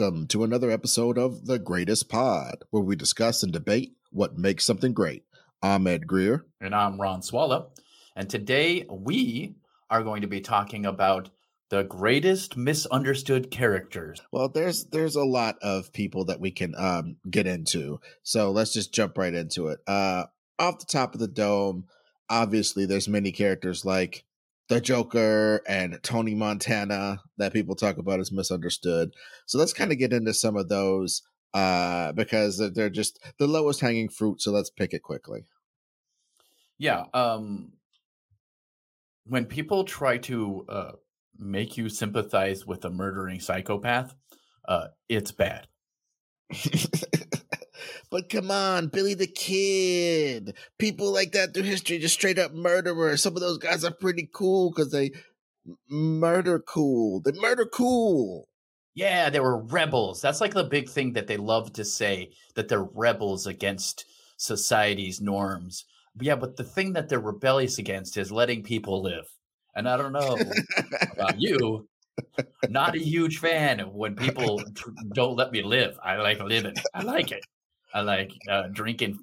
Welcome to another episode of The Greatest Pod, where we discuss and debate what makes something great. I'm Ed Greer. And I'm Ron Swallow. And today we are going to be talking about the greatest misunderstood characters. Well, there's there's a lot of people that we can um get into. So let's just jump right into it. Uh off the top of the dome, obviously there's many characters like the Joker and Tony Montana that people talk about as misunderstood. So let's kind of get into some of those uh, because they're just the lowest hanging fruit. So let's pick it quickly. Yeah. Um, when people try to uh, make you sympathize with a murdering psychopath, uh, it's bad. But come on, Billy the Kid. People like that through history, just straight up murderers. Some of those guys are pretty cool because they murder cool. They murder cool. Yeah, they were rebels. That's like the big thing that they love to say that they're rebels against society's norms. Yeah, but the thing that they're rebellious against is letting people live. And I don't know about you, not a huge fan when people don't let me live. I like living. I like it. I like uh, drinking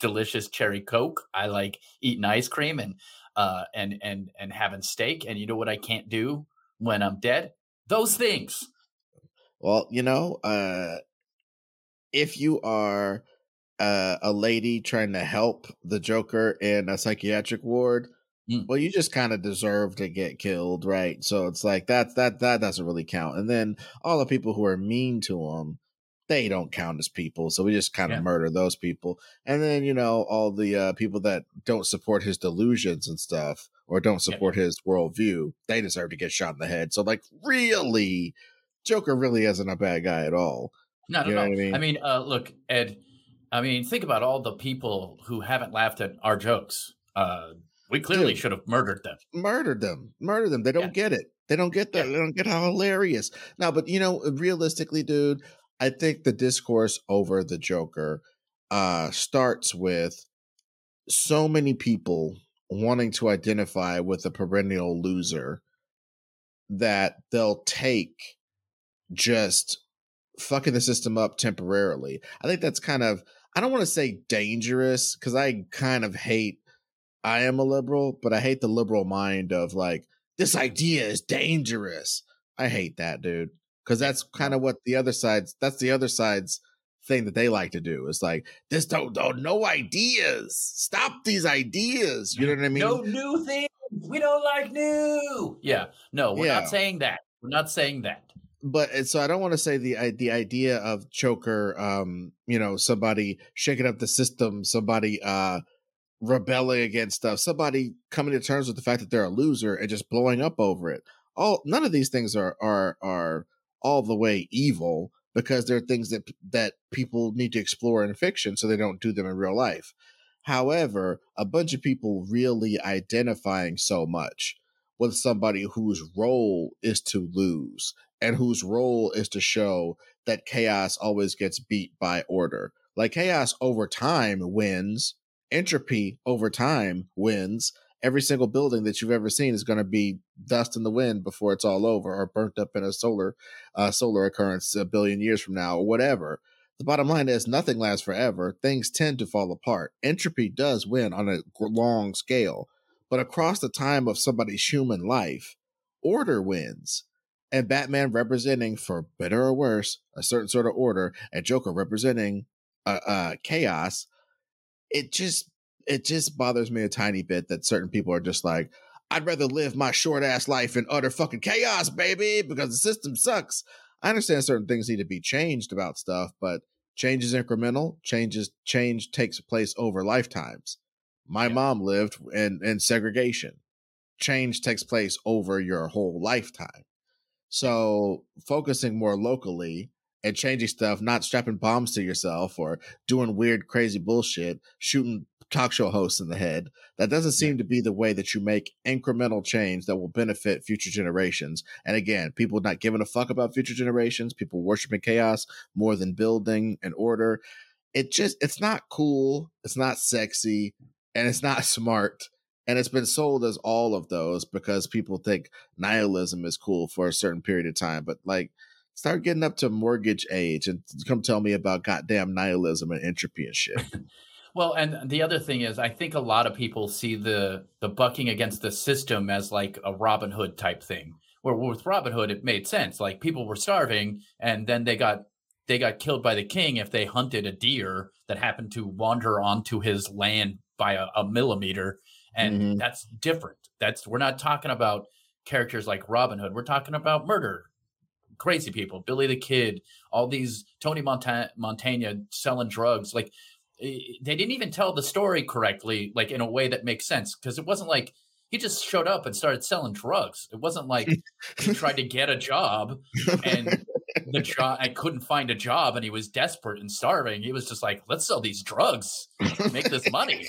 delicious cherry coke. I like eating ice cream and uh, and and and having steak. And you know what I can't do when I'm dead? Those things. Well, you know, uh, if you are uh, a lady trying to help the Joker in a psychiatric ward, mm. well, you just kind of deserve to get killed, right? So it's like that that that doesn't really count. And then all the people who are mean to him they don't count as people. So we just kind of yeah. murder those people. And then, you know, all the uh, people that don't support his delusions and stuff or don't support yeah. his worldview, they deserve to get shot in the head. So, like, really, Joker really isn't a bad guy at all. No, no, no. I mean, I mean uh, look, Ed, I mean, think about all the people who haven't laughed at our jokes. Uh, we clearly dude, should have murdered them. Murdered them. Murdered them. They don't yeah. get it. They don't get that. They don't get how hilarious. Now, but you know, realistically, dude, I think the discourse over the Joker uh, starts with so many people wanting to identify with a perennial loser that they'll take just fucking the system up temporarily. I think that's kind of I don't want to say dangerous because I kind of hate I am a liberal, but I hate the liberal mind of like this idea is dangerous. I hate that, dude because that's kind of what the other side's that's the other side's thing that they like to do is like this don't, don't no ideas. Stop these ideas. You know what i mean? No new things. We don't like new. Yeah. No we're yeah. not saying that. We're not saying that. But so I don't want to say the the idea of Joker, um, you know, somebody shaking up the system, somebody uh rebelling against stuff, somebody coming to terms with the fact that they're a loser and just blowing up over it. All none of these things are are are all the way evil because there are things that that people need to explore in fiction so they don't do them in real life. However, a bunch of people really identifying so much with somebody whose role is to lose and whose role is to show that chaos always gets beat by order. Like chaos over time wins, entropy over time wins, every single building that you've ever seen is going to be dust in the wind before it's all over or burnt up in a solar uh, solar occurrence a billion years from now or whatever. The bottom line is nothing lasts forever. Things tend to fall apart. Entropy does win on a long scale but across the time of somebody's human life order wins. And batman representing for better or worse a certain sort of order and joker representing uh, uh chaos it just it just bothers me a tiny bit that certain people are just like, I'd rather live my short ass life in utter fucking chaos, baby, because the system sucks. I understand certain things need to be changed about stuff, but change is incremental. Changes change takes place over lifetimes. My yeah. mom lived in, in segregation. Change takes place over your whole lifetime. So focusing more locally and changing stuff, not strapping bombs to yourself or doing weird, crazy bullshit, shooting talk show hosts in the head. That doesn't seem to be the way that you make incremental change that will benefit future generations. And again, people not giving a fuck about future generations, people worshiping chaos more than building and order. It just, it's not cool. It's not sexy and it's not smart. And it's been sold as all of those because people think nihilism is cool for a certain period of time. But like, start getting up to mortgage age and come tell me about goddamn nihilism and entropy and shit. well, and the other thing is, I think a lot of people see the the bucking against the system as like a Robin Hood type thing. Where with Robin Hood, it made sense. Like people were starving, and then they got they got killed by the king if they hunted a deer that happened to wander onto his land by a, a millimeter, and mm-hmm. that's different. That's we're not talking about characters like Robin Hood. We're talking about murder, crazy people, Billy the Kid, all these Tony Montana, Montana selling drugs. Like eh, they didn't even tell the story correctly, like in a way that makes sense because it wasn't like he just showed up and started selling drugs. It wasn't like he tried to get a job and the job I couldn't find a job and he was desperate and starving. He was just like, let's sell these drugs, make this money.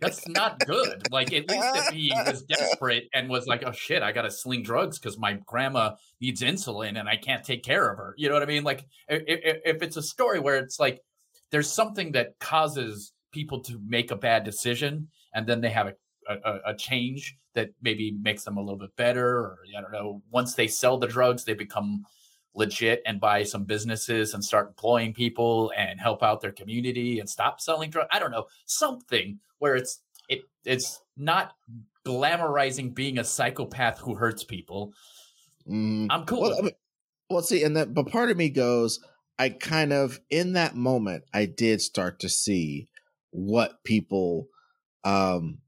That's not good. Like at least if he was desperate and was like, oh shit, I gotta sling drugs because my grandma needs insulin and I can't take care of her. You know what I mean? Like if, if it's a story where it's like there's something that causes people to make a bad decision and then they have a a, a, change that maybe makes them a little bit better or i don't know once they sell the drugs they become legit and buy some businesses and start employing people and help out their community and stop selling drugs. I don't know, something where it's it it's not glamorizing being a psychopath who hurts people. Mm. I'm cool. Well, I mean, well, see, and that but part of me goes, I kind of in that moment I did start to see what people um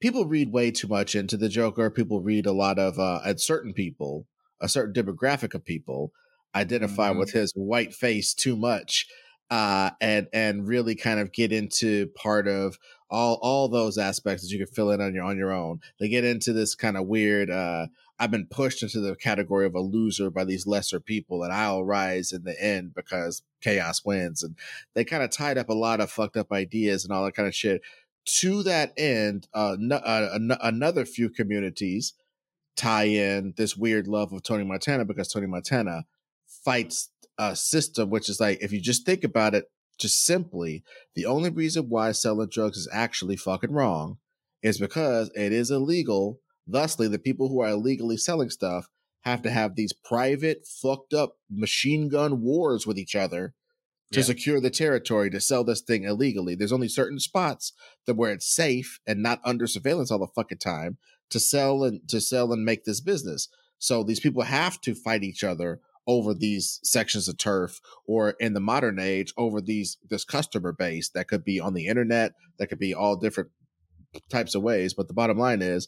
people read way too much into the Joker. People read a lot of uh at certain people, a certain demographic of people identify mm-hmm. with his white face too much uh, and and really kind of get into part of all all those aspects that you can fill in on your on your own. They get into this kind of weird. Uh, I've been pushed into the category of a loser by these lesser people, and I'll rise in the end because chaos wins. And they kind of tied up a lot of fucked up ideas and all that kind of shit. To that end, uh, uh, an- another few communities tie in this weird love of Tony Montana because Tony Montana fights a system, which is like, if you just think about it, just simply, the only reason why selling drugs is actually fucking wrong is because it is illegal. Thusly, the people who are illegally selling stuff have to have these private, fucked up machine gun wars with each other to yeah. secure the territory to sell this thing illegally. There's only certain spots that where it's safe and not under surveillance all the fucking time to sell and to sell and make this business. So these people have to fight each other over these sections of turf or in the modern age over these this customer base that could be on the internet that could be all different types of ways but the bottom line is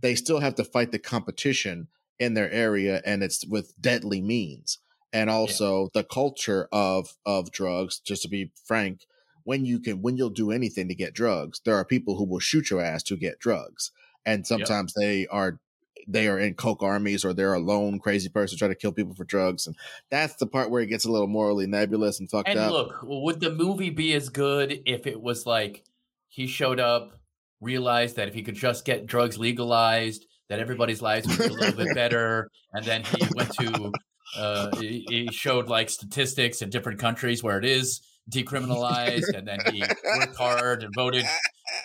they still have to fight the competition in their area and it's with deadly means and also yeah. the culture of of drugs just to be frank when you can when you'll do anything to get drugs there are people who will shoot your ass to get drugs and sometimes yep. they are they are in coke armies or they're a lone crazy person trying to kill people for drugs and that's the part where it gets a little morally nebulous and fucked and up. look would the movie be as good if it was like he showed up realized that if he could just get drugs legalized that everybody's lives would be a little bit better and then he went to uh, he, he showed like statistics in different countries where it is decriminalized and then he worked hard and voted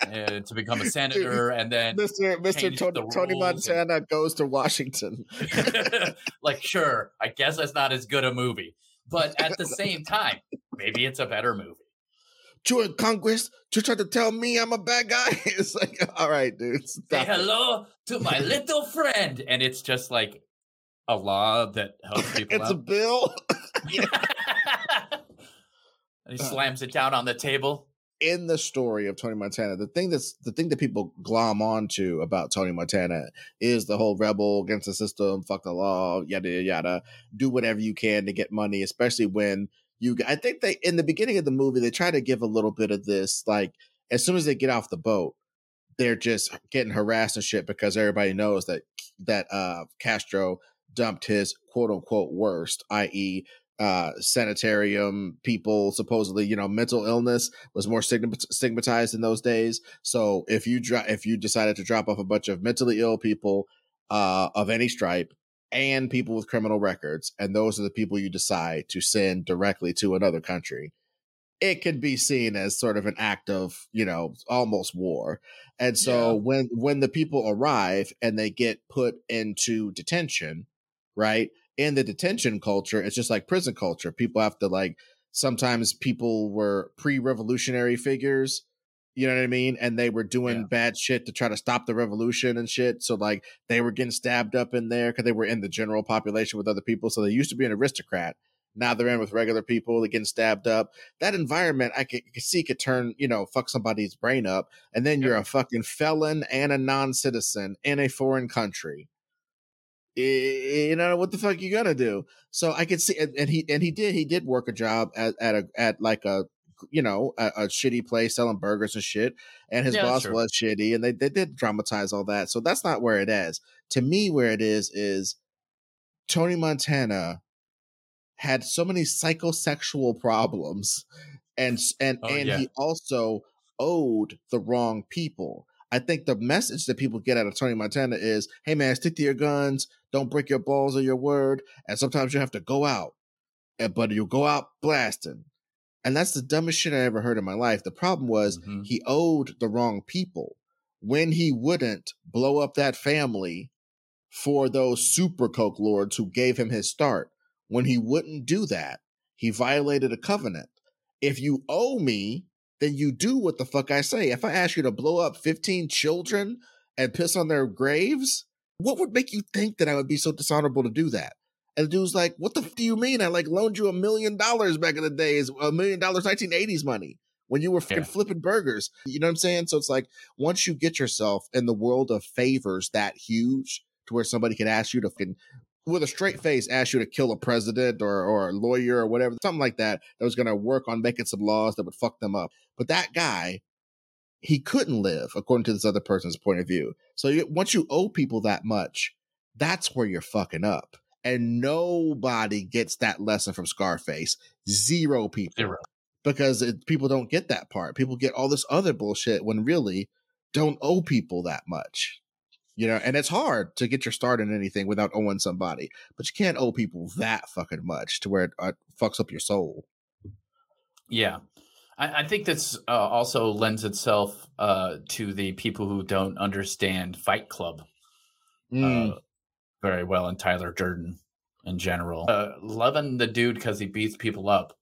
uh, to become a senator and then Mr. Mr. Tony, Tony Montana and... goes to Washington. like sure, I guess that's not as good a movie, but at the same time, maybe it's a better movie. Join Congress to try to tell me I'm a bad guy. It's like, all right, dude. Stop. Say hello to my little friend, and it's just like a law that helps people. it's out. a bill. And he uh, slams it down on the table. In the story of Tony Montana, the thing that's the thing that people glom onto about Tony Montana is the whole rebel against the system, fuck the law, yada yada yada. Do whatever you can to get money, especially when you. I think they in the beginning of the movie they try to give a little bit of this, like as soon as they get off the boat, they're just getting harassed and shit because everybody knows that that uh Castro dumped his quote unquote worst, i.e., uh, sanitarium people supposedly you know mental illness was more stigmatized in those days so if you dro- if you decided to drop off a bunch of mentally ill people uh, of any stripe and people with criminal records and those are the people you decide to send directly to another country it can be seen as sort of an act of you know almost war and so yeah. when when the people arrive and they get put into detention right in the detention culture, it's just like prison culture. People have to like sometimes people were pre-revolutionary figures you know what I mean? And they were doing yeah. bad shit to try to stop the revolution and shit. So like they were getting stabbed up in there because they were in the general population with other people. So they used to be an aristocrat. Now they're in with regular people. They're getting stabbed up. That environment, I could, could see could turn, you know, fuck somebody's brain up. And then you're a fucking felon and a non-citizen in a foreign country. Eh, you know what the fuck you gonna do? So I could see, and he and he did he did work a job at at a at like a you know, a, a, shitty place selling burgers and shit. And his yeah, boss was shitty and they, they did dramatize all that. So that's not where it is. To me, where it is, is Tony Montana had so many psychosexual problems and and oh, and yeah. he also owed the wrong people. I think the message that people get out of Tony Montana is, "Hey man, stick to your guns. Don't break your balls or your word. And sometimes you have to go out, but you'll go out blasting. And that's the dumbest shit I ever heard in my life. The problem was mm-hmm. he owed the wrong people when he wouldn't blow up that family for those super coke lords who gave him his start. When he wouldn't do that, he violated a covenant. If you owe me, then you do what the fuck I say. If I ask you to blow up 15 children and piss on their graves, what would make you think that I would be so dishonorable to do that? And the dude's like, "What the f- do you mean? I like loaned you a million dollars back in the days, a million dollars, 1980s money when you were fucking yeah. flipping burgers." You know what I'm saying? So it's like once you get yourself in the world of favors that huge, to where somebody can ask you to fucking with a straight face ask you to kill a president or or a lawyer or whatever, something like that, that was going to work on making some laws that would fuck them up. But that guy, he couldn't live according to this other person's point of view. So you, once you owe people that much, that's where you're fucking up and nobody gets that lesson from Scarface. Zero people. Zero. Because it, people don't get that part. People get all this other bullshit when really don't owe people that much. You know, and it's hard to get your start in anything without owing somebody, but you can't owe people that fucking much to where it uh, fucks up your soul. Yeah. I, I think this uh, also lends itself uh, to the people who don't understand Fight Club. Mm. Uh, very well and Tyler Durden in general. Uh, loving the dude because he beats people up.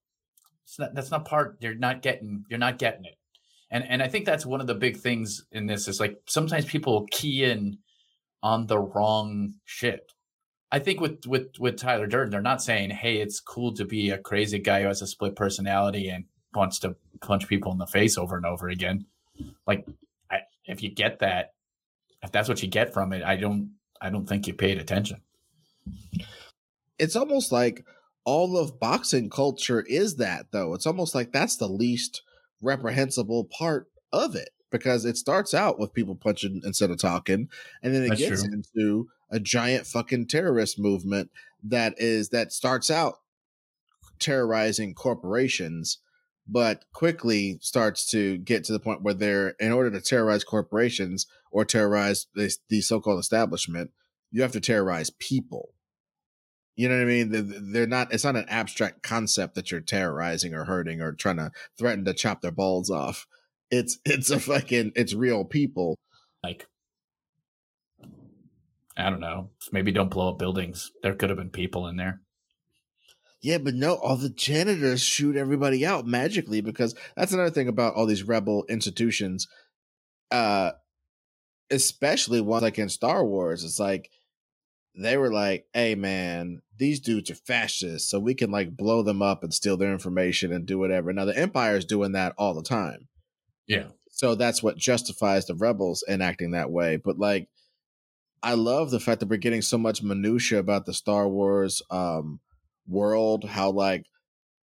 Not, that's not part. You're not getting. You're not getting it. And and I think that's one of the big things in this is like sometimes people key in on the wrong shit. I think with with with Tyler Durden, they're not saying, "Hey, it's cool to be a crazy guy who has a split personality and wants to punch people in the face over and over again." Like, I, if you get that, if that's what you get from it, I don't I don't think you paid attention. It's almost like all of boxing culture is that though. It's almost like that's the least reprehensible part of it because it starts out with people punching instead of talking and then it that's gets true. into a giant fucking terrorist movement that is that starts out terrorizing corporations but quickly starts to get to the point where they're in order to terrorize corporations or terrorize the, the so-called establishment you have to terrorize people you know what i mean? They're not it's not an abstract concept that you're terrorizing or hurting or trying to threaten to chop their balls off. It's it's a fucking it's real people. Like i don't know. Maybe don't blow up buildings. There could have been people in there. Yeah, but no, all the janitors shoot everybody out magically because that's another thing about all these rebel institutions. Uh especially ones like in Star Wars. It's like they were like, hey man, these dudes are fascists, so we can like blow them up and steal their information and do whatever. Now the Empire is doing that all the time. Yeah. So that's what justifies the rebels enacting that way. But like I love the fact that we're getting so much minutia about the Star Wars um world, how like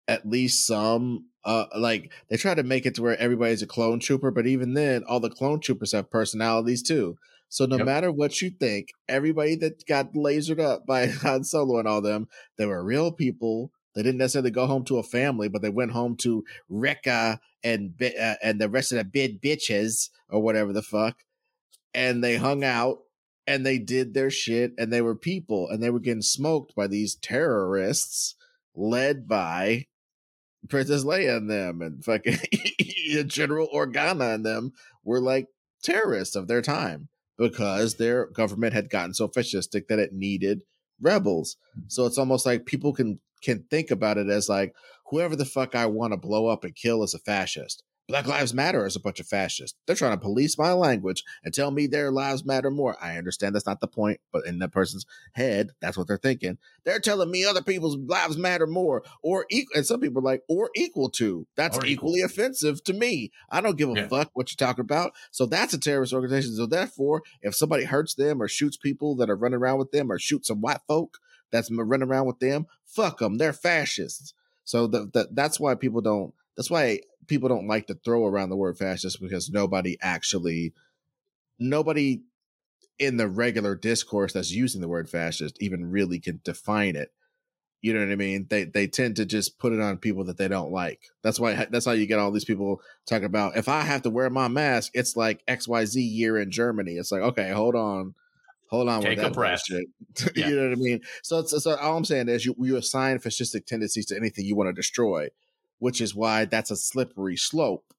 at least some uh like they try to make it to where everybody's a clone trooper, but even then all the clone troopers have personalities too. So no yep. matter what you think, everybody that got lasered up by Han Solo and all them, they were real people. They didn't necessarily go home to a family, but they went home to Wrecker and uh, and the rest of the bid bitches or whatever the fuck, and they hung out and they did their shit and they were people and they were getting smoked by these terrorists led by Princess Leia and them and fucking General Organa and them were like terrorists of their time because their government had gotten so fascistic that it needed rebels. Mm-hmm. So it's almost like people can can think about it as like whoever the fuck I want to blow up and kill is a fascist. Black Lives Matter is a bunch of fascists. They're trying to police my language and tell me their lives matter more. I understand that's not the point, but in that person's head, that's what they're thinking. They're telling me other people's lives matter more, or equal. And some people are like, or equal to. That's or equally equal. offensive to me. I don't give a yeah. fuck what you're talking about. So that's a terrorist organization. So therefore, if somebody hurts them or shoots people that are running around with them or shoots some white folk that's running around with them, fuck them. They're fascists. So the, the, that's why people don't. That's why people don't like to throw around the word fascist because nobody actually nobody in the regular discourse that's using the word fascist even really can define it. You know what I mean? They they tend to just put it on people that they don't like. That's why that's how you get all these people talking about if I have to wear my mask, it's like XYZ year in Germany. It's like, okay, hold on. Hold on Take with that. Yeah. you know what I mean? So it's, so all I'm saying is you you assign fascistic tendencies to anything you want to destroy which is why that's a slippery slope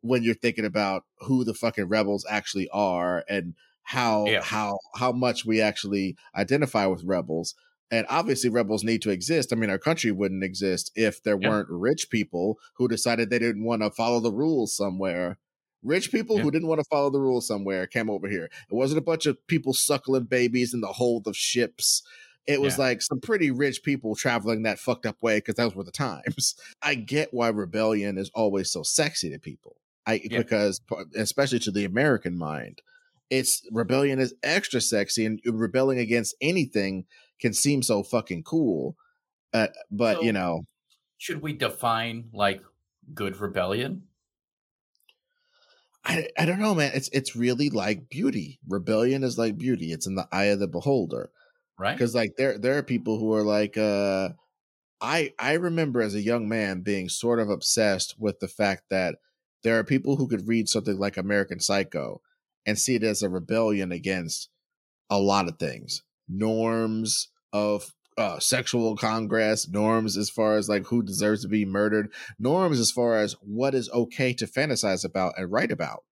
when you're thinking about who the fucking rebels actually are and how yeah. how how much we actually identify with rebels and obviously rebels need to exist i mean our country wouldn't exist if there yeah. weren't rich people who decided they didn't want to follow the rules somewhere rich people yeah. who didn't want to follow the rules somewhere came over here it wasn't a bunch of people suckling babies in the hold of ships it was yeah. like some pretty rich people traveling that fucked up way because those were the times. I get why rebellion is always so sexy to people. I yeah. because especially to the American mind, it's rebellion is extra sexy and rebelling against anything can seem so fucking cool. Uh, but so, you know, should we define like good rebellion? I, I don't know, man. It's it's really like beauty. Rebellion is like beauty. It's in the eye of the beholder right? Because like there there are people who are like uh i i remember as a young man being sort of obsessed with the fact that there are people who could read something like american psycho and see it as a rebellion against a lot of things. Norms of uh, sexual congress norms as far as like who deserves to be murdered norms as far as what is okay to fantasize about and write about.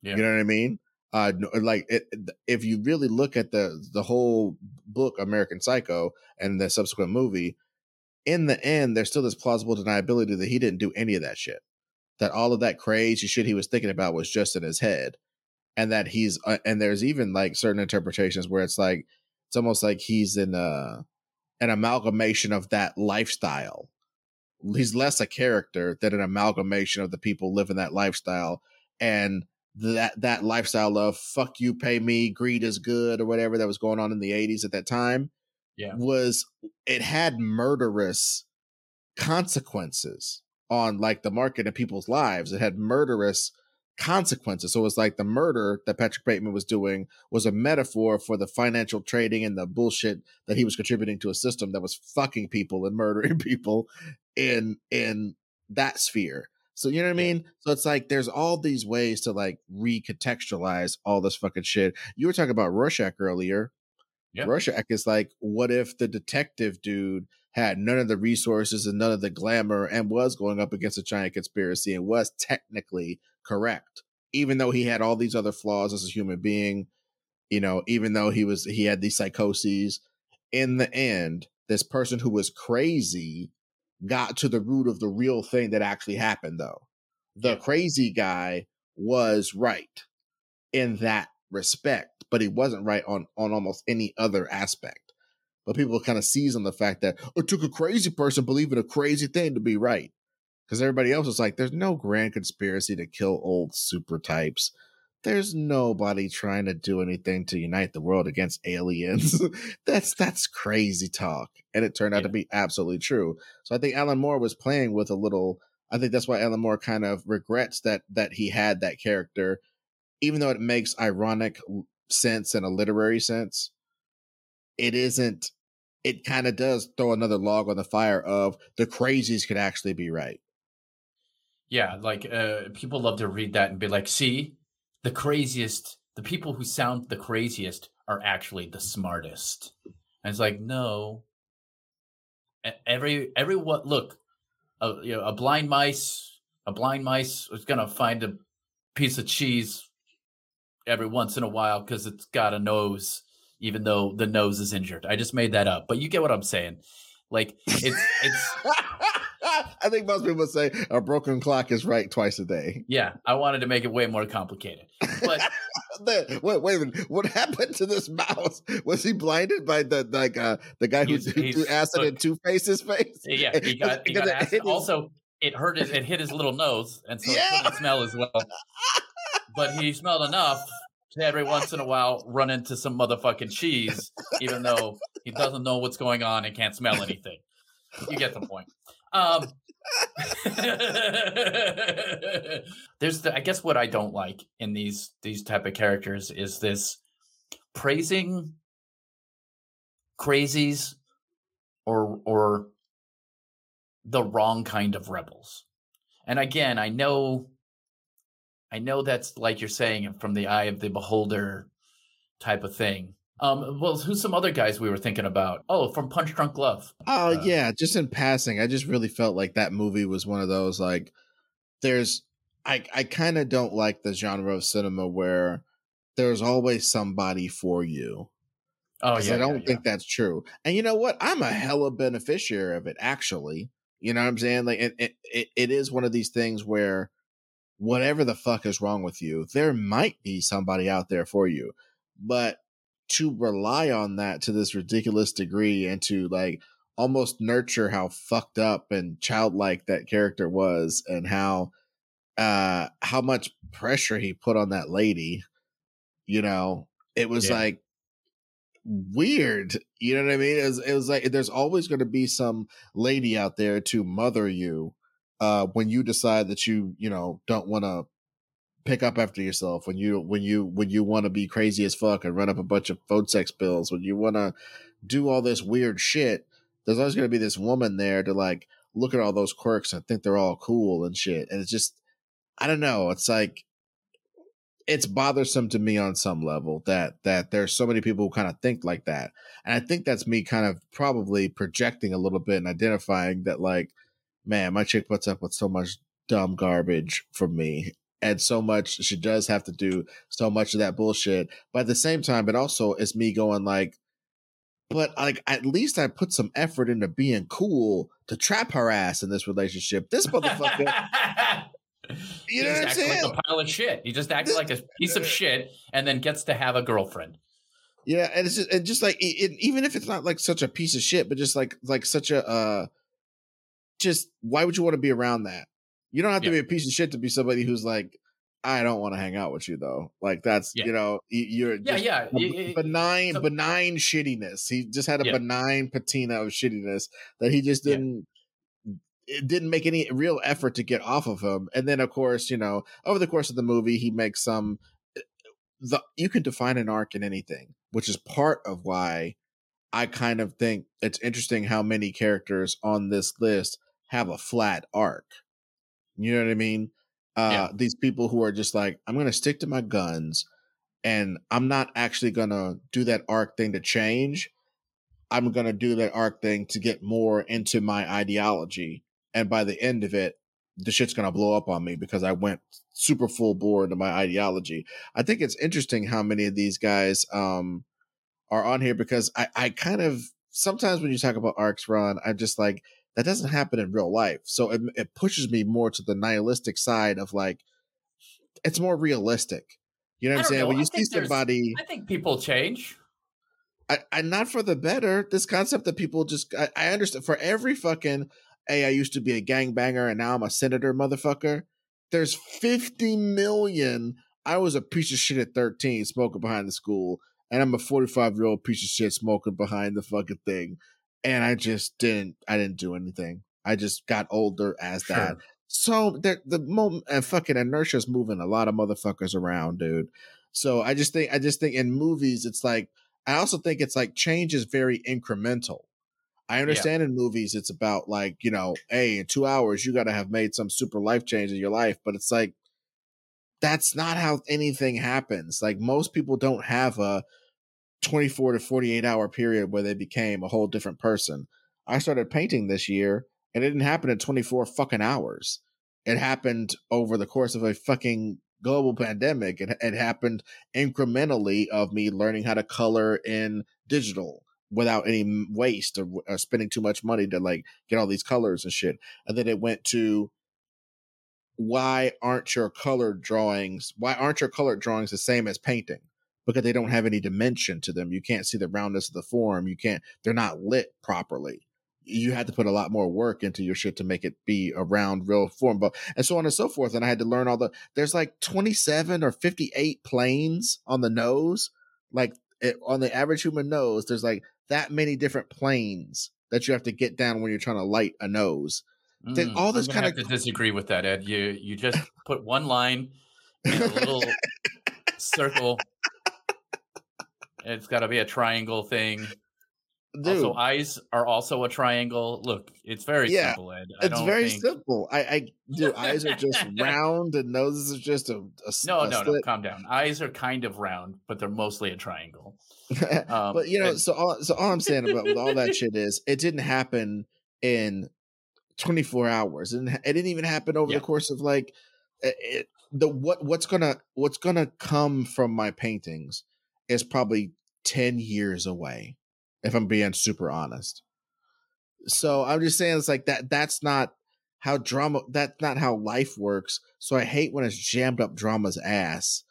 Yeah. you know what i mean uh like it, if you really look at the the whole book american psycho and the subsequent movie in the end there's still this plausible deniability that he didn't do any of that shit. That all of that crazy shit he was thinking about was just in his head. And that he's uh, and there's even like certain interpretations where it's like it's almost like he's in a an amalgamation of that lifestyle. He's less a character than an amalgamation of the people living that lifestyle. And that that lifestyle of fuck you pay me greed is good or whatever that was going on in the 80s at that time yeah. was it had murderous consequences on like the market and people's lives. It had murderous consequences. So it was like the murder that patrick bateman was doing was a metaphor for the financial trading and the bullshit that he was contributing to a system that was fucking people and murdering people in in that sphere so you know what I mean? So it's like there's all these ways to like recontextualize all this fucking shit. You were talking about Rorschach earlier. Yeah. Rorschach is like, what if the detective dude had none of the resources and none of the glamour and was going up against a giant conspiracy and was technically correct, even though he had all these other flaws as a human being, you know, even though he was he had these psychoses. In the end, this person who was crazy got to the root of the real thing that actually happened though. The crazy guy was right in that respect, but he wasn't right on on almost any other aspect. But people kind of seize on the fact that it took a crazy person believing a crazy thing to be right. Because everybody else was like, there's no grand conspiracy to kill old super types there's nobody trying to do anything to unite the world against aliens. that's that's crazy talk. And it turned out yeah. to be absolutely true. So I think Alan Moore was playing with a little I think that's why Alan Moore kind of regrets that that he had that character even though it makes ironic sense in a literary sense. It isn't it kind of does throw another log on the fire of the crazies could actually be right. Yeah, like uh, people love to read that and be like, "See, the craziest, the people who sound the craziest are actually the smartest. And it's like, no. Every every what look, a, you know, a blind mice, a blind mice is gonna find a piece of cheese every once in a while because it's got a nose. even though the nose is injured. I just made that up, but you get what I'm saying. Like it's it's. I think most people say a broken clock is right twice a day. Yeah, I wanted to make it way more complicated, but the, wait, wait a minute. What happened to this mouse? Was he blinded by the like uh the guy who, who threw acid look, in Two Face's face? Yeah, he got, he got acid. Also, it hurt his it hit his little nose, and so yeah. it couldn't smell as well. but he smelled enough to every once in a while run into some motherfucking cheese, even though he doesn't know what's going on and can't smell anything. You get the point. Um, there's the, I guess what I don't like in these these type of characters is this praising crazies or or the wrong kind of rebels. And again, I know I know that's like you're saying from the eye of the beholder type of thing. Um, well, who's some other guys we were thinking about? Oh, from Punch Drunk Love. Oh uh, yeah, just in passing, I just really felt like that movie was one of those like there's I I kind of don't like the genre of cinema where there's always somebody for you. Oh yeah, I don't yeah, think yeah. that's true. And you know what? I'm a hella beneficiary of it actually. You know what I'm saying? Like it, it, it, it is one of these things where whatever the fuck is wrong with you, there might be somebody out there for you. But to rely on that to this ridiculous degree and to like almost nurture how fucked up and childlike that character was and how uh how much pressure he put on that lady you know it was yeah. like weird you know what i mean it was, it was like there's always going to be some lady out there to mother you uh when you decide that you you know don't want to pick up after yourself when you when you when you want to be crazy as fuck and run up a bunch of phone sex bills when you want to do all this weird shit there's always going to be this woman there to like look at all those quirks and think they're all cool and shit and it's just i don't know it's like it's bothersome to me on some level that that there's so many people who kind of think like that and i think that's me kind of probably projecting a little bit and identifying that like man my chick puts up with so much dumb garbage from me and so much she does have to do so much of that bullshit but at the same time it also is me going like but like at least i put some effort into being cool to trap her ass in this relationship this motherfucker you know what I'm saying? like a pile of shit. He just acts like a piece of shit and then gets to have a girlfriend. Yeah, and it's just, and just like it, even if it's not like such a piece of shit, but just like like such a uh just why would you want to be around that? You don't have to yeah. be a piece of shit to be somebody who's like, I don't want to hang out with you though. Like that's yeah. you know you're yeah yeah benign so, benign shittiness. He just had a yeah. benign patina of shittiness that he just didn't. It didn't make any real effort to get off of him, and then of course you know over the course of the movie he makes some. Eh, the you can define an arc in anything, which is part of why I kind of think it's interesting how many characters on this list have a flat arc you know what I mean? Uh, yeah. These people who are just like, I'm going to stick to my guns and I'm not actually going to do that arc thing to change. I'm going to do that arc thing to get more into my ideology. And by the end of it, the shit's going to blow up on me because I went super full bore into my ideology. I think it's interesting how many of these guys um, are on here because I, I kind of sometimes when you talk about arcs, Ron, I'm just like, that doesn't happen in real life. So it, it pushes me more to the nihilistic side of like, it's more realistic. You know what I'm saying? Know. When you I see somebody, I think people change. I, I not for the better. This concept that people just, I, I understand for every fucking, hey, I used to be a gangbanger and now I'm a senator, motherfucker. There's 50 million. I was a piece of shit at 13 smoking behind the school, and I'm a 45 year old piece of shit smoking behind the fucking thing and I just didn't I didn't do anything. I just got older as sure. that. So the the moment and fucking inertia's moving a lot of motherfuckers around, dude. So I just think I just think in movies it's like I also think it's like change is very incremental. I understand yeah. in movies it's about like, you know, hey, in two hours you gotta have made some super life change in your life, but it's like that's not how anything happens. Like most people don't have a 24 to 48 hour period where they became a whole different person. I started painting this year and it didn't happen in 24 fucking hours. It happened over the course of a fucking global pandemic. It, it happened incrementally of me learning how to color in digital without any waste or, or, spending too much money to like get all these colors and shit. And then it went to why aren't your colored drawings why aren't your colored drawings the same as painting? Because they don't have any dimension to them. You can't see the roundness of the form. You can't they're not lit properly you had to put a lot more work into your shit to make it be a round real form but and so on and so forth and i had to learn all the there's like 27 or 58 planes on the nose like it, on the average human nose there's like that many different planes that you have to get down when you're trying to light a nose mm, all this kind of to disagree with that ed you you just put one line in a little circle it's got to be a triangle thing Dude. Also, eyes are also a triangle. Look, it's very yeah, simple, Ed. I it's very think... simple. I, I do. eyes are just round, and noses are just a, a no, a no, slit. no. Calm down. Eyes are kind of round, but they're mostly a triangle. Um, but you know, and... so all, so all I'm saying about with all that shit is it didn't happen in 24 hours, and it, it didn't even happen over yeah. the course of like it, the what what's gonna what's gonna come from my paintings is probably 10 years away if I'm being super honest. So I'm just saying it's like that that's not how drama that's not how life works. So I hate when it's jammed up drama's ass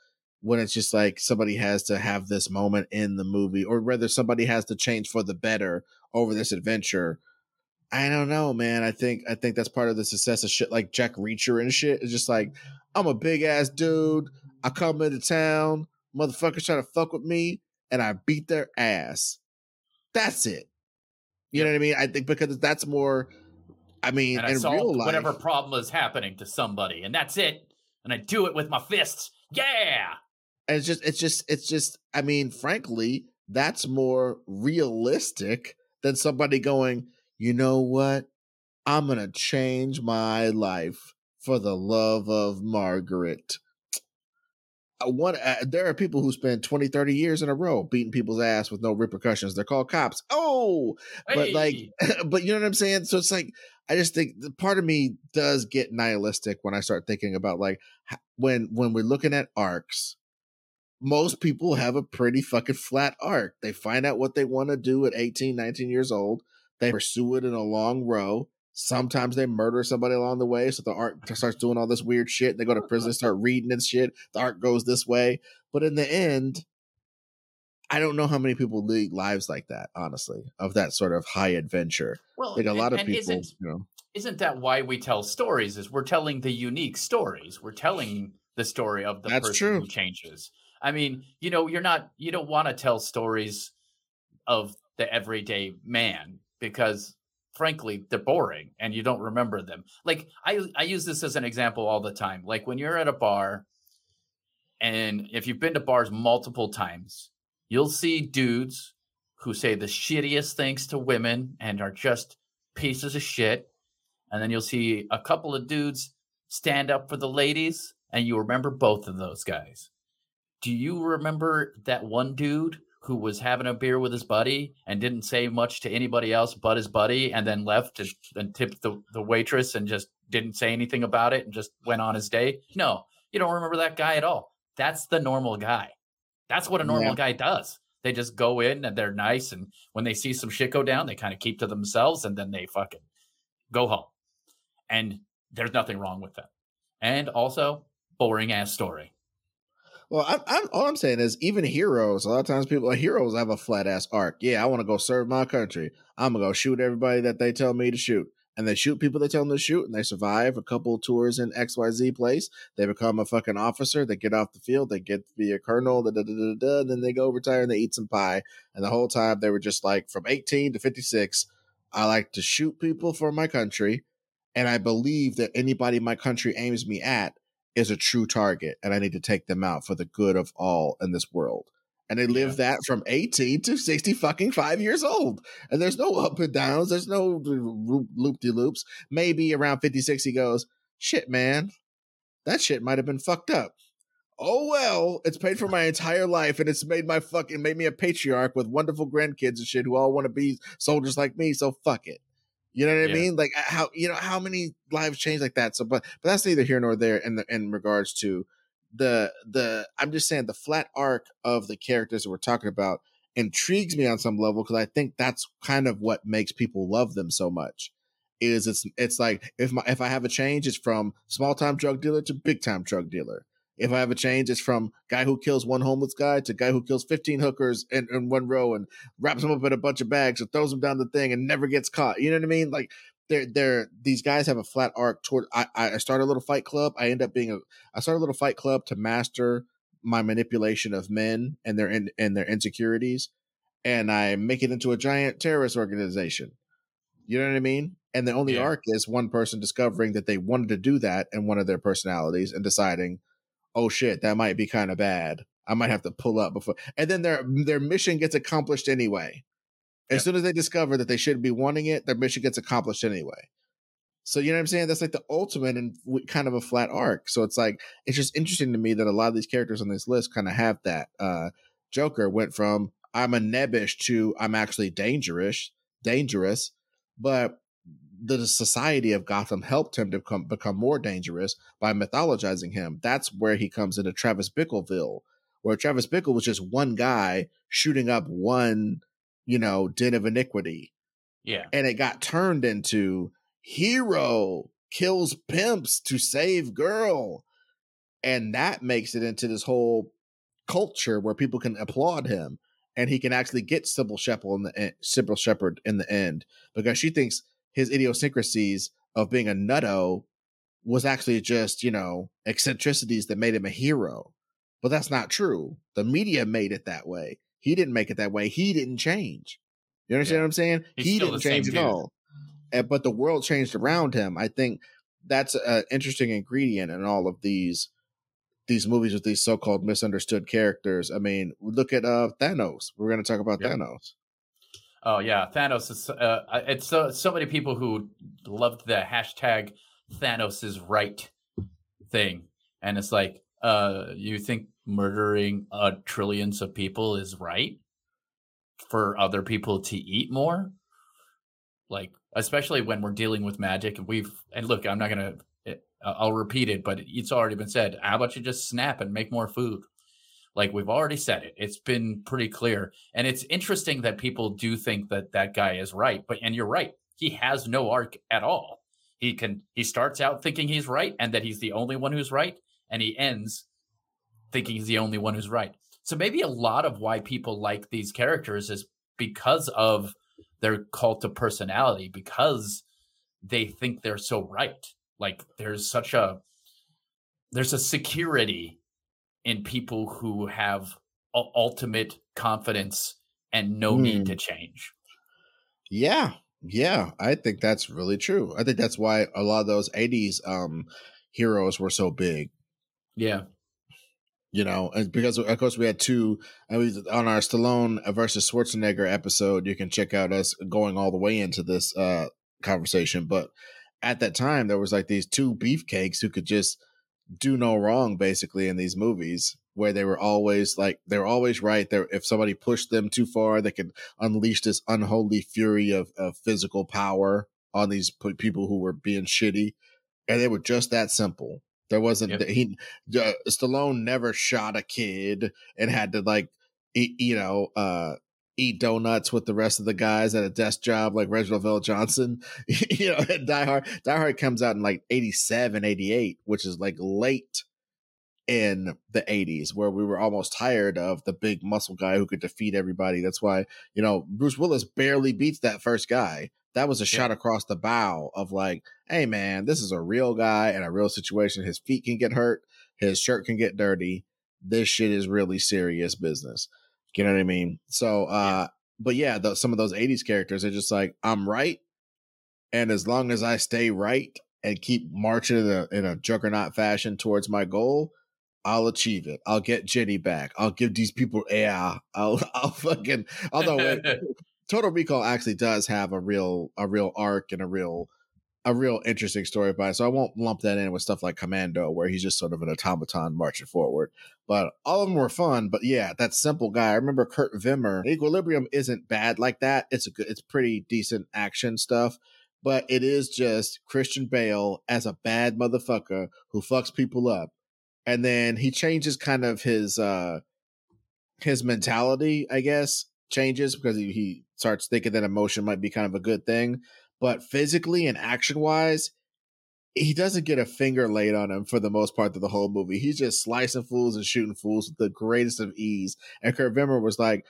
when it's just like somebody has to have this moment in the movie or whether somebody has to change for the better over this adventure. I don't know, man. I think I think that's part of the success of shit like Jack Reacher and shit. It's just like mm-hmm. I'm a big ass dude. I come into town, motherfuckers try to fuck with me, and I beat their ass. That's it. You yep. know what I mean? I think because that's more. I mean, and I in real life, whatever problem is happening to somebody, and that's it. And I do it with my fists. Yeah. And it's just, it's just, it's just. I mean, frankly, that's more realistic than somebody going. You know what? I'm gonna change my life for the love of Margaret one uh, there are people who spend 20 30 years in a row beating people's ass with no repercussions. They're called cops. Oh hey. but like but you know what i'm saying? So it's like i just think the part of me does get nihilistic when i start thinking about like when when we're looking at arcs most people have a pretty fucking flat arc. They find out what they want to do at 18 19 years old. They pursue it in a long row Sometimes they murder somebody along the way, so the arc starts doing all this weird shit. They go to prison, start reading and shit. The arc goes this way, but in the end, I don't know how many people lead lives like that. Honestly, of that sort of high adventure. Well, like a lot of people, you know. Isn't that why we tell stories? Is we're telling the unique stories. We're telling the story of the That's person true. who changes. I mean, you know, you're not you don't want to tell stories of the everyday man because frankly they're boring and you don't remember them. Like i i use this as an example all the time. Like when you're at a bar and if you've been to bars multiple times you'll see dudes who say the shittiest things to women and are just pieces of shit and then you'll see a couple of dudes stand up for the ladies and you remember both of those guys. Do you remember that one dude who was having a beer with his buddy and didn't say much to anybody else but his buddy and then left and, and tipped the, the waitress and just didn't say anything about it and just went on his day. No, you don't remember that guy at all. That's the normal guy. That's what a normal yeah. guy does. They just go in and they're nice. And when they see some shit go down, they kind of keep to themselves and then they fucking go home. And there's nothing wrong with that. And also, boring ass story. Well, I'm, I'm, all I'm saying is even heroes. A lot of times, people are heroes have a flat ass arc. Yeah, I want to go serve my country. I'm gonna go shoot everybody that they tell me to shoot, and they shoot people they tell them to shoot, and they survive a couple tours in X Y Z place. They become a fucking officer. They get off the field. They get to be a colonel. Da, da, da, da, da, then they go retire and they eat some pie. And the whole time they were just like from 18 to 56. I like to shoot people for my country, and I believe that anybody my country aims me at is a true target and I need to take them out for the good of all in this world. And they live yeah. that from 18 to 60 fucking five years old. And there's no up and downs. There's no loop de loops. Maybe around 56, he goes, shit, man, that shit might have been fucked up. Oh well, it's paid for my entire life and it's made my fucking made me a patriarch with wonderful grandkids and shit who all want to be soldiers like me. So fuck it. You know what I mean? Like how you know how many lives change like that. So, but but that's neither here nor there in the in regards to the the I'm just saying the flat arc of the characters that we're talking about intrigues me on some level because I think that's kind of what makes people love them so much. Is it's it's like if my if I have a change, it's from small time drug dealer to big time drug dealer. If I have a change, it's from guy who kills one homeless guy to guy who kills 15 hookers in, in one row and wraps them up in a bunch of bags and throws them down the thing and never gets caught. You know what I mean? Like they're they're these guys have a flat arc toward I I started a little fight club. I end up being a I start a little fight club to master my manipulation of men and their in, and their insecurities and I make it into a giant terrorist organization. You know what I mean? And the only yeah. arc is one person discovering that they wanted to do that in one of their personalities and deciding, oh shit, that might be kind of bad. I might have to pull up before. And then their their mission gets accomplished anyway. As yep. soon as they discover that they shouldn't be wanting it, their mission gets accomplished anyway. So you know what I'm saying? That's like the ultimate and kind of a flat arc. So it's like it's just interesting to me that a lot of these characters on this list kind of have that. Uh, Joker went from I'm a nebbish to I'm actually dangerous, dangerous, but the society of Gotham helped him to become, become more dangerous by mythologizing him. That's where he comes into Travis Bickleville, where Travis Bickle was just one guy shooting up one, you know, den of iniquity. Yeah. And it got turned into hero kills pimps to save girl. And that makes it into this whole culture where people can applaud him and he can actually get Cybill Shepherd in the Cybill Shepherd in the end because she thinks his idiosyncrasies of being a nutto was actually just you know eccentricities that made him a hero, but that's not true. The media made it that way. He didn't make it that way. He didn't change. You understand yeah. what I'm saying? He's he didn't change at all. And, but the world changed around him. I think that's an interesting ingredient in all of these these movies with these so-called misunderstood characters. I mean, look at uh Thanos. We're going to talk about yep. Thanos. Oh yeah, Thanos is. Uh, it's so so many people who loved the hashtag Thanos is right thing, and it's like, uh, you think murdering uh, trillions of people is right for other people to eat more? Like, especially when we're dealing with magic, and we've and look, I'm not gonna I'll repeat it, but it's already been said. How about you just snap and make more food? Like we've already said it. It's been pretty clear. And it's interesting that people do think that that guy is right. But, and you're right. He has no arc at all. He can, he starts out thinking he's right and that he's the only one who's right. And he ends thinking he's the only one who's right. So maybe a lot of why people like these characters is because of their cult of personality, because they think they're so right like there's such a there's a security in people who have ultimate confidence and no mm. need to change. Yeah. Yeah, I think that's really true. I think that's why a lot of those 80s um heroes were so big. Yeah. You know, and because of course we had two I mean, on our Stallone versus Schwarzenegger episode, you can check out us going all the way into this uh conversation, but at that time there was like these two beefcakes who could just do no wrong basically in these movies where they were always like they were always right. There if somebody pushed them too far they could unleash this unholy fury of, of physical power on these people who were being shitty. And they were just that simple. There wasn't yep. he uh, stallone never shot a kid and had to like you know uh eat donuts with the rest of the guys at a desk job like Reginald VelJohnson. you know, Die Hard Die Hard comes out in like 87, 88, which is like late in the 80s where we were almost tired of the big muscle guy who could defeat everybody. That's why, you know, Bruce Willis barely beats that first guy. That was a yeah. shot across the bow of like, hey man, this is a real guy in a real situation. His feet can get hurt, his shirt can get dirty. This shit is really serious business. You know what I mean? So, uh, but yeah, the, some of those 80s characters are just like, I'm right. And as long as I stay right and keep marching in a, in a juggernaut fashion towards my goal, I'll achieve it. I'll get Jenny back. I'll give these people air. I'll, I'll fucking, although Total Recall actually does have a real, a real arc and a real, a real interesting story by it. So I won't lump that in with stuff like Commando, where he's just sort of an automaton marching forward. But all of them were fun. But yeah, that simple guy. I remember Kurt Wimmer. Equilibrium isn't bad like that. It's a good, it's pretty decent action stuff. But it is just Christian Bale as a bad motherfucker who fucks people up. and then he changes kind of his uh his mentality, I guess, changes because he, he starts thinking that emotion might be kind of a good thing. But physically and action wise, he doesn't get a finger laid on him for the most part of the whole movie. He's just slicing fools and shooting fools with the greatest of ease. And Kurt Wimmer was like,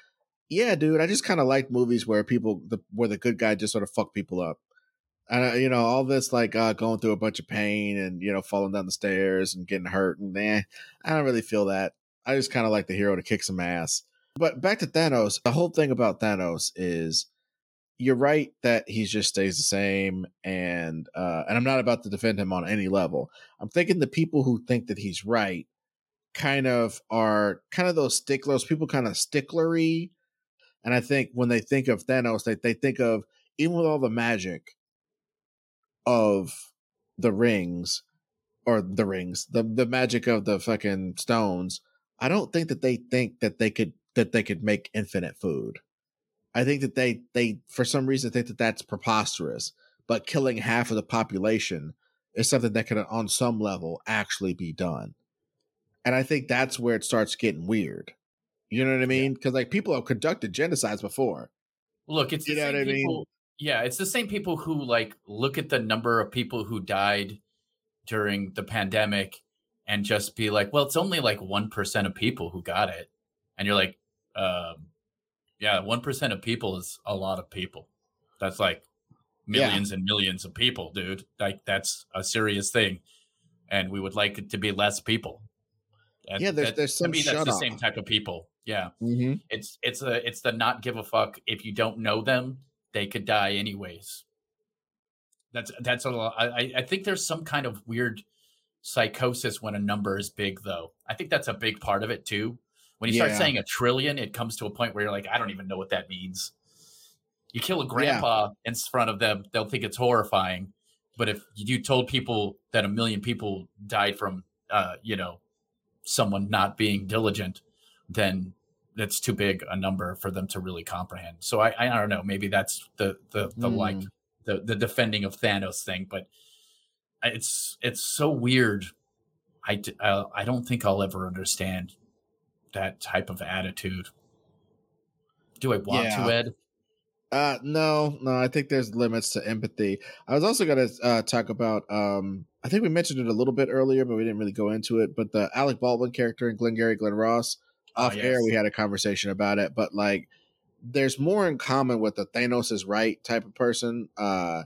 "Yeah, dude, I just kind of like movies where people, the, where the good guy just sort of fuck people up." And uh, you know, all this like uh, going through a bunch of pain and you know falling down the stairs and getting hurt and eh, I don't really feel that. I just kind of like the hero to kick some ass. But back to Thanos, the whole thing about Thanos is you're right that he just stays the same and uh and I'm not about to defend him on any level. I'm thinking the people who think that he's right kind of are kind of those sticklers, people kind of sticklery. And I think when they think of Thanos, they, they think of even with all the magic of the rings or the rings, the the magic of the fucking stones, I don't think that they think that they could that they could make infinite food. I think that they they for some reason think that that's preposterous. But killing half of the population is something that can, on some level, actually be done. And I think that's where it starts getting weird. You know what I mean? Because yeah. like people have conducted genocides before. Look, it's you know what I people, mean. Yeah, it's the same people who like look at the number of people who died during the pandemic and just be like, well, it's only like 1% of people who got it. And you're like, um, yeah, 1% of people is a lot of people. That's like millions yeah. and millions of people, dude. Like that's a serious thing. And we would like it to be less people. And yeah, there's, that, there's some to me, that's the same type of people. Yeah. Mm-hmm. It's, it's a, it's the not give a fuck. If you don't know them, they could die anyways. That's, that's a lot. I, I think there's some kind of weird psychosis when a number is big though. I think that's a big part of it too when you yeah. start saying a trillion, it comes to a point where you're like, I don't even know what that means. You kill a grandpa yeah. in front of them, they'll think it's horrifying. But if you told people that a million people died from, uh, you know, someone not being diligent, then that's too big a number for them to really comprehend. So I, I don't know. Maybe that's the the the mm. like the the defending of Thanos thing, but it's it's so weird. I uh, I don't think I'll ever understand that type of attitude. Do I want yeah. to, Ed? Uh, no, no. I think there's limits to empathy. I was also going to uh, talk about. Um, I think we mentioned it a little bit earlier, but we didn't really go into it. But the Alec Baldwin character in Glengarry Glen Ross, oh, off yes. air, we had a conversation about it. But like, there's more in common with the Thanos is right type of person. Uh,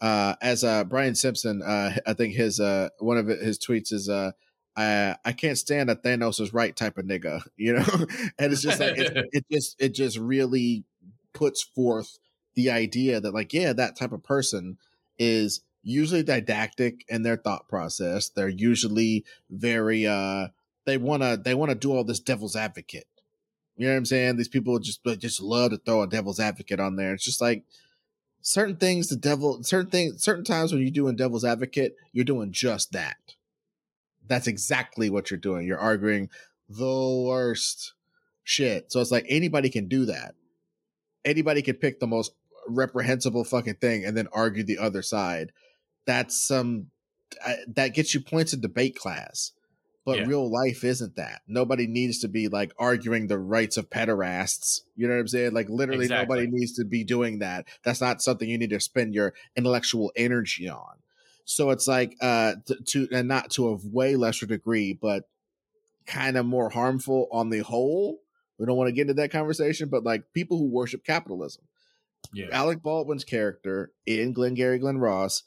uh, as uh, Brian Simpson, uh, I think his uh, one of his tweets is uh, I I can't stand a Thanos is right type of nigga, you know, and it's just like it, it just it just really puts forth the idea that like yeah that type of person is usually didactic in their thought process. They're usually very uh they wanna they wanna do all this devil's advocate. You know what I'm saying? These people just just love to throw a devil's advocate on there. It's just like certain things the devil certain things certain times when you're doing devil's advocate, you're doing just that that's exactly what you're doing. You're arguing the worst shit. So it's like anybody can do that. Anybody can pick the most reprehensible fucking thing and then argue the other side. That's some um, that gets you points in debate class. But yeah. real life isn't that. Nobody needs to be like arguing the rights of pederasts. You know what I'm saying? Like literally exactly. nobody needs to be doing that. That's not something you need to spend your intellectual energy on. So it's like uh to, to and not to a way lesser degree, but kind of more harmful on the whole. We don't want to get into that conversation, but like people who worship capitalism. Yeah. Alec Baldwin's character in Glengarry Glen Ross,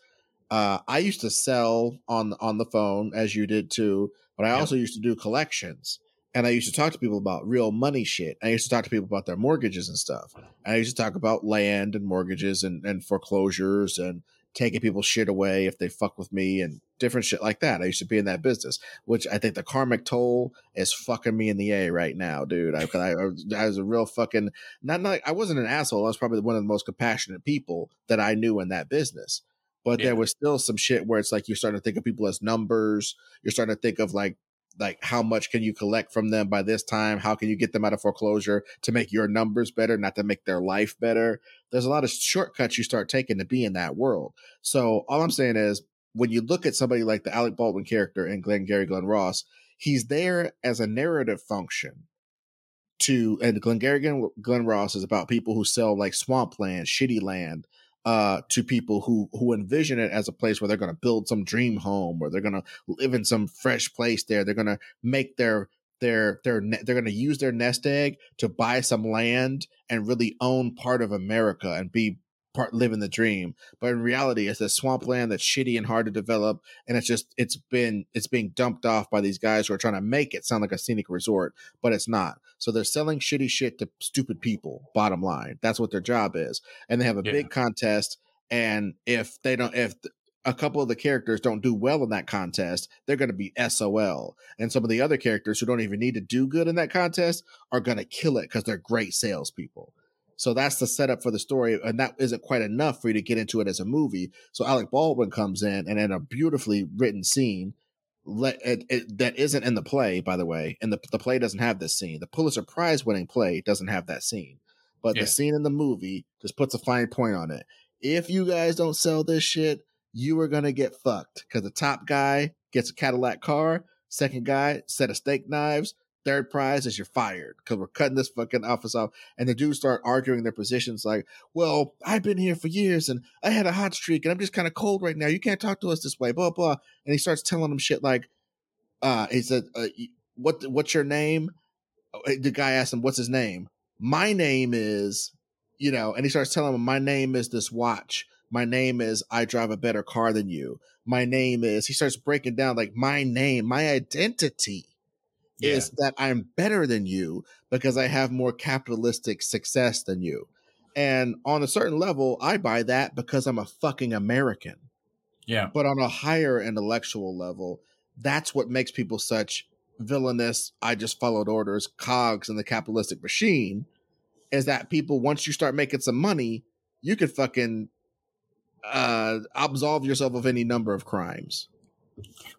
uh, I used to sell on on the phone as you did too, but I also used to do collections and I used to talk to people about real money shit. I used to talk to people about their mortgages and stuff. And I used to talk about land and mortgages and, and foreclosures and taking people's shit away if they fuck with me and different shit like that. I used to be in that business, which I think the karmic toll is fucking me in the A right now, dude. I, I, I was a real fucking not not I wasn't an asshole. I was probably one of the most compassionate people that I knew in that business. But yeah. there was still some shit where it's like you're starting to think of people as numbers. You're starting to think of like like how much can you collect from them by this time? How can you get them out of foreclosure to make your numbers better not to make their life better? There's a lot of shortcuts you start taking to be in that world. So all i'm saying is when you look at somebody like the alec baldwin character in Glengarry Glen Ross he's there as a narrative function to and Glengarry Glen, Glen Ross is about people who sell like swampland, shitty land, uh, to people who who envision it as a place where they're going to build some dream home or they're going to live in some fresh place there. They're going to make their their their they're going to use their nest egg to buy some land and really own part of America and be part living the dream. But in reality, it's a swampland that's shitty and hard to develop, and it's just it's been it's being dumped off by these guys who are trying to make it sound like a scenic resort, but it's not. So they're selling shitty shit to stupid people. Bottom line, that's what their job is, and they have a yeah. big contest. And if they don't, if a couple of the characters don't do well in that contest, they're going to be SOL. And some of the other characters who don't even need to do good in that contest are going to kill it because they're great salespeople. So that's the setup for the story, and that isn't quite enough for you to get into it as a movie. So Alec Baldwin comes in, and in a beautifully written scene, let it, it, that isn't in the play, by the way, and the the play doesn't have this scene. The Pulitzer Prize winning play doesn't have that scene, but yeah. the scene in the movie just puts a fine point on it. If you guys don't sell this shit, you are gonna get fucked because the top guy gets a Cadillac car, second guy set of steak knives, third prize is you're fired because we're cutting this fucking office off. And the dudes start arguing their positions like, well, I've been here for years and I had a hot streak and I'm just kind of cold right now. You can't talk to us this way, blah, blah. And he starts telling them shit like, uh, he said, uh, what, what's your name? Oh, the guy asked him, what's his name? My name is, you know, and he starts telling him, my name is this watch. My name is I drive a better car than you. My name is, he starts breaking down like my name, my identity yeah. is that I'm better than you because I have more capitalistic success than you. And on a certain level, I buy that because I'm a fucking American. Yeah. But on a higher intellectual level, that's what makes people such villainous, I just followed orders, cogs in the capitalistic machine. Is that people, once you start making some money, you could fucking uh, absolve yourself of any number of crimes.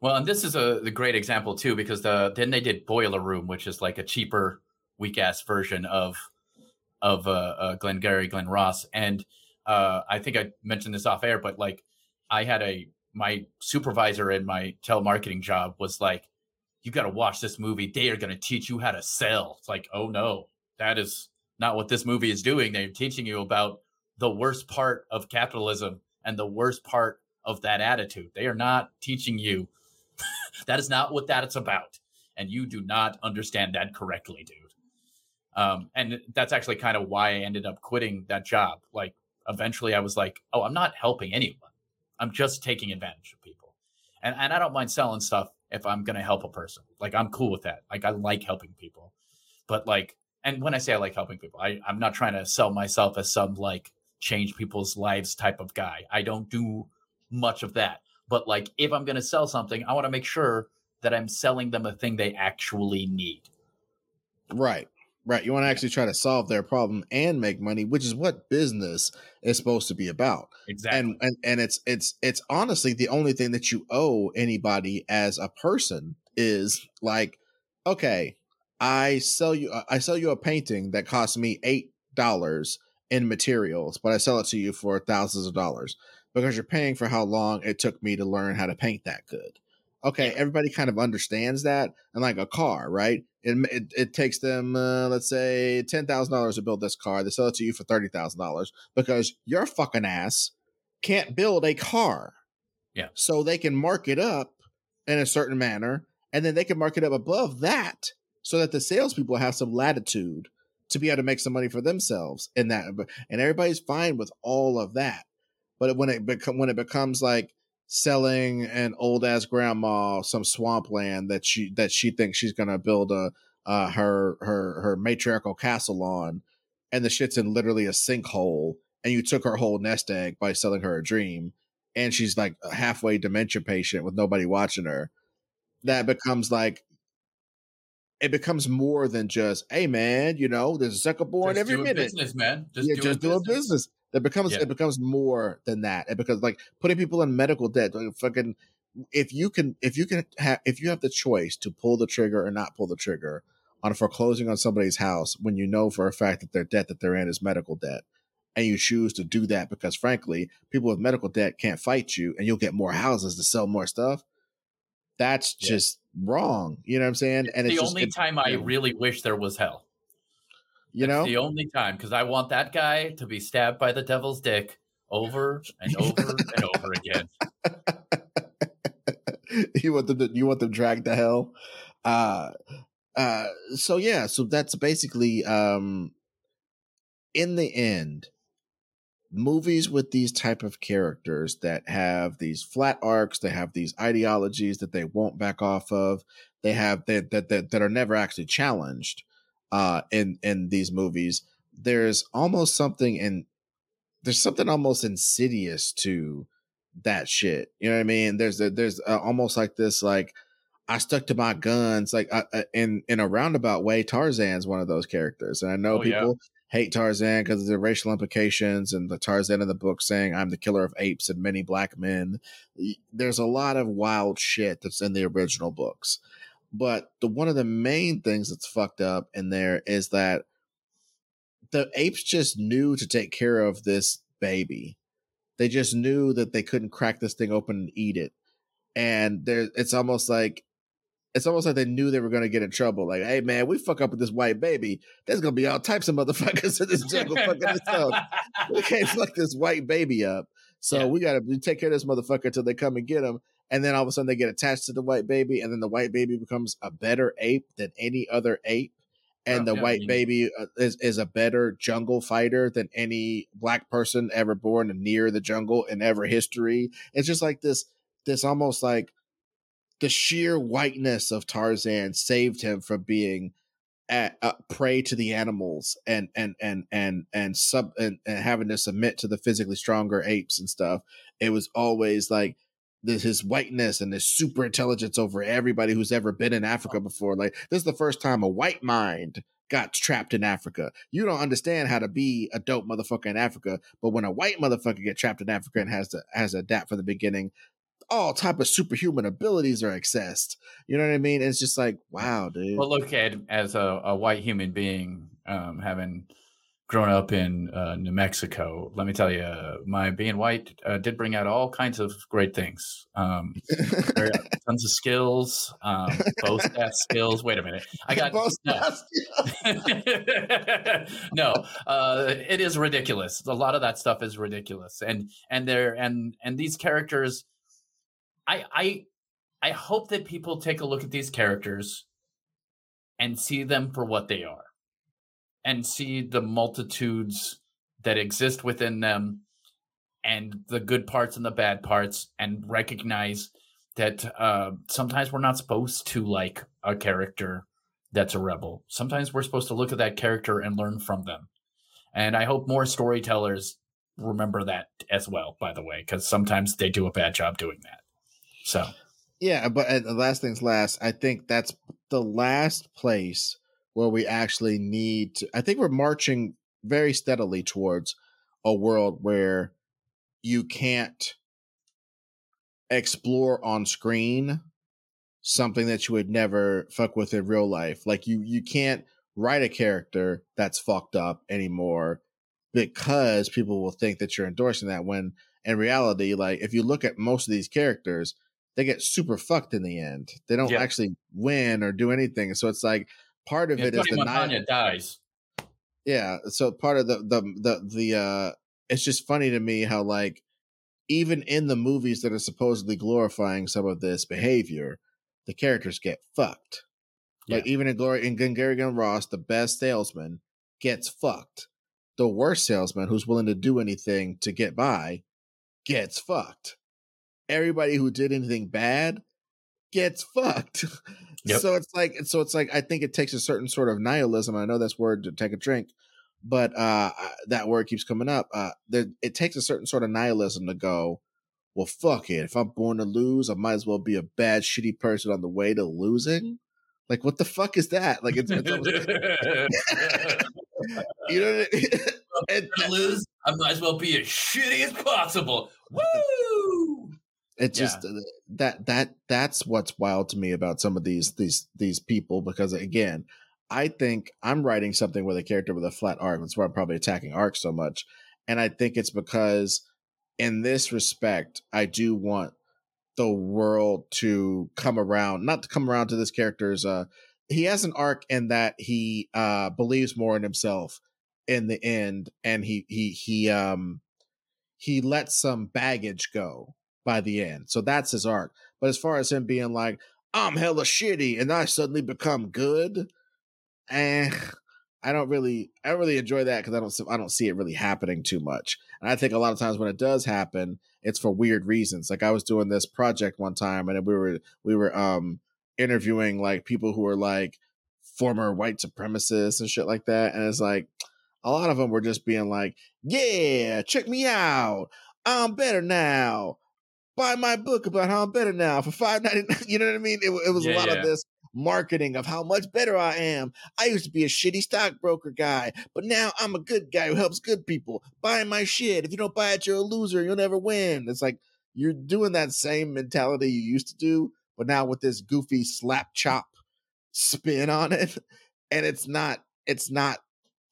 Well, and this is a great example too because the then they did Boiler Room, which is like a cheaper, weak ass version of of uh, uh, Glen Ross, and uh, I think I mentioned this off air, but like I had a my supervisor in my telemarketing job was like, "You got to watch this movie. They are going to teach you how to sell." It's like, oh no, that is not what this movie is doing. They're teaching you about the worst part of capitalism and the worst part of that attitude. They are not teaching you. that is not what that is about. And you do not understand that correctly, dude. Um, and that's actually kind of why I ended up quitting that job. Like, eventually I was like, oh, I'm not helping anyone. I'm just taking advantage of people. And, and I don't mind selling stuff if I'm going to help a person. Like, I'm cool with that. Like, I like helping people. But, like, and when I say I like helping people, I, I'm not trying to sell myself as some like change people's lives type of guy. I don't do much of that. But like if I'm going to sell something, I want to make sure that I'm selling them a thing they actually need. Right. Right. You want to actually try to solve their problem and make money, which is what business is supposed to be about. Exactly. And and, and it's it's it's honestly the only thing that you owe anybody as a person is like, okay, I sell you I sell you a painting that costs me eight dollars in materials, but I sell it to you for thousands of dollars because you're paying for how long it took me to learn how to paint that good. Okay, yeah. everybody kind of understands that. And like a car, right? It it, it takes them, uh, let's say, ten thousand dollars to build this car. They sell it to you for thirty thousand dollars because your fucking ass can't build a car. Yeah. So they can mark it up in a certain manner, and then they can mark it up above that so that the salespeople have some latitude to be able to make some money for themselves in that. And everybody's fine with all of that. But when it become when it becomes like selling an old ass grandma some swampland that she that she thinks she's gonna build a uh, her her her matriarchal castle on, and the shit's in literally a sinkhole, and you took her whole nest egg by selling her a dream, and she's like a halfway dementia patient with nobody watching her. That becomes like it becomes more than just, hey man, you know, there's a sucker born every minute. Business, man. Just, yeah, do, just a do a business. It becomes yeah. it becomes more than that. It becomes like putting people in medical debt. Like fucking, if you can if you can have if you have the choice to pull the trigger or not pull the trigger on foreclosing on somebody's house when you know for a fact that their debt that they're in is medical debt, and you choose to do that because frankly people with medical debt can't fight you, and you'll get more houses to sell more stuff. that's yeah. just wrong. You know what I'm saying? And it's and the only just, time it, I really wish there was hell. You know, the only time because I want that guy to be stabbed by the devil's dick over and over and over again. you want them to you want them dragged to hell. Uh uh so yeah, so that's basically um in the end movies with these type of characters that have these flat arcs, they have these ideologies that they won't back off of, they have that that that, that are never actually challenged uh in in these movies. There's almost something in there's something almost insidious to that shit. You know what I mean? There's a, there's a, almost like this like I stuck to my guns like uh, uh in in a roundabout way. Tarzan's one of those characters, and I know oh, people yeah. hate Tarzan because of the racial implications and the Tarzan in the book saying I'm the killer of apes and many black men. There's a lot of wild shit that's in the original books, but the one of the main things that's fucked up in there is that the apes just knew to take care of this baby they just knew that they couldn't crack this thing open and eat it. And there it's almost like it's almost like they knew they were going to get in trouble. Like, hey man, we fuck up with this white baby. There's going to be all types of motherfuckers in this jungle fucking us up. We can't fuck this white baby up. So yeah. we got to take care of this motherfucker until they come and get him. And then all of a sudden they get attached to the white baby, and then the white baby becomes a better ape than any other ape and oh, the yeah, white baby uh, is, is a better jungle fighter than any black person ever born near the jungle in ever history. It's just like this, this almost like the sheer whiteness of Tarzan saved him from being at, uh, prey to the animals and and and and and sub and, and having to submit to the physically stronger apes and stuff. It was always like his whiteness and his super intelligence over everybody who's ever been in Africa before. Like this is the first time a white mind got trapped in Africa. You don't understand how to be a dope motherfucker in Africa, but when a white motherfucker get trapped in Africa and has to has to adapt from the beginning, all type of superhuman abilities are accessed. You know what I mean? It's just like wow, dude. Well, look at as a, a white human being um, having grown up in uh, New Mexico, let me tell you, my being white uh, did bring out all kinds of great things. Um, tons of skills, um, both stat skills. Wait a minute, I got both no, no uh, it is ridiculous. A lot of that stuff is ridiculous, and and there and and these characters, I I I hope that people take a look at these characters and see them for what they are and see the multitudes that exist within them and the good parts and the bad parts and recognize that uh, sometimes we're not supposed to like a character that's a rebel. Sometimes we're supposed to look at that character and learn from them. And I hope more storytellers remember that as well, by the way, because sometimes they do a bad job doing that. So, yeah, but uh, the last thing's last. I think that's the last place where we actually need to. I think we're marching very steadily towards a world where you can't explore on screen something that you would never fuck with in real life. Like you you can't write a character that's fucked up anymore because people will think that you're endorsing that when in reality like if you look at most of these characters they get super fucked in the end. They don't yeah. actually win or do anything. So it's like part of yeah, it is the night dies. Yeah, so part of the the the the uh it's just funny to me how like even in the movies that are supposedly glorifying some of this behavior, the characters get fucked. Yeah. Like even in Glory in Gary Ross, the best salesman gets fucked. The worst salesman who's willing to do anything to get by gets fucked. Everybody who did anything bad gets fucked. Yep. So it's like so it's like I think it takes a certain sort of nihilism. I know that's word to take a drink, but uh that word keeps coming up. Uh there, it takes a certain sort of nihilism to go, well fuck it. If I'm born to lose, I might as well be a bad shitty person on the way to losing. Like what the fuck is that? Like it's, it's you know what I mean? and, lose, I might as well be as shitty as possible. Woo! It just yeah. Uh, that that that's what's wild to me about some of these these these people because again, I think I'm writing something with a character with a flat arc. That's why I'm probably attacking arc so much, and I think it's because in this respect, I do want the world to come around, not to come around to this character's uh he has an arc in that he uh believes more in himself in the end and he he he um he lets some baggage go by the end. So that's his arc. But as far as him being like, I'm hella shitty and I suddenly become good, eh, I don't really I don't really enjoy that because I don't I don't see it really happening too much. And I think a lot of times when it does happen, it's for weird reasons. Like I was doing this project one time and we were we were um interviewing like people who were like former white supremacists and shit like that. And it's like a lot of them were just being like, Yeah, check me out. I'm better now. Buy my book about how I'm better now for five ninety nine. You know what I mean? It, it was yeah, a lot yeah. of this marketing of how much better I am. I used to be a shitty stockbroker guy, but now I'm a good guy who helps good people. Buy my shit. If you don't buy it, you're a loser. You'll never win. It's like you're doing that same mentality you used to do, but now with this goofy slap chop spin on it. And it's not, it's not,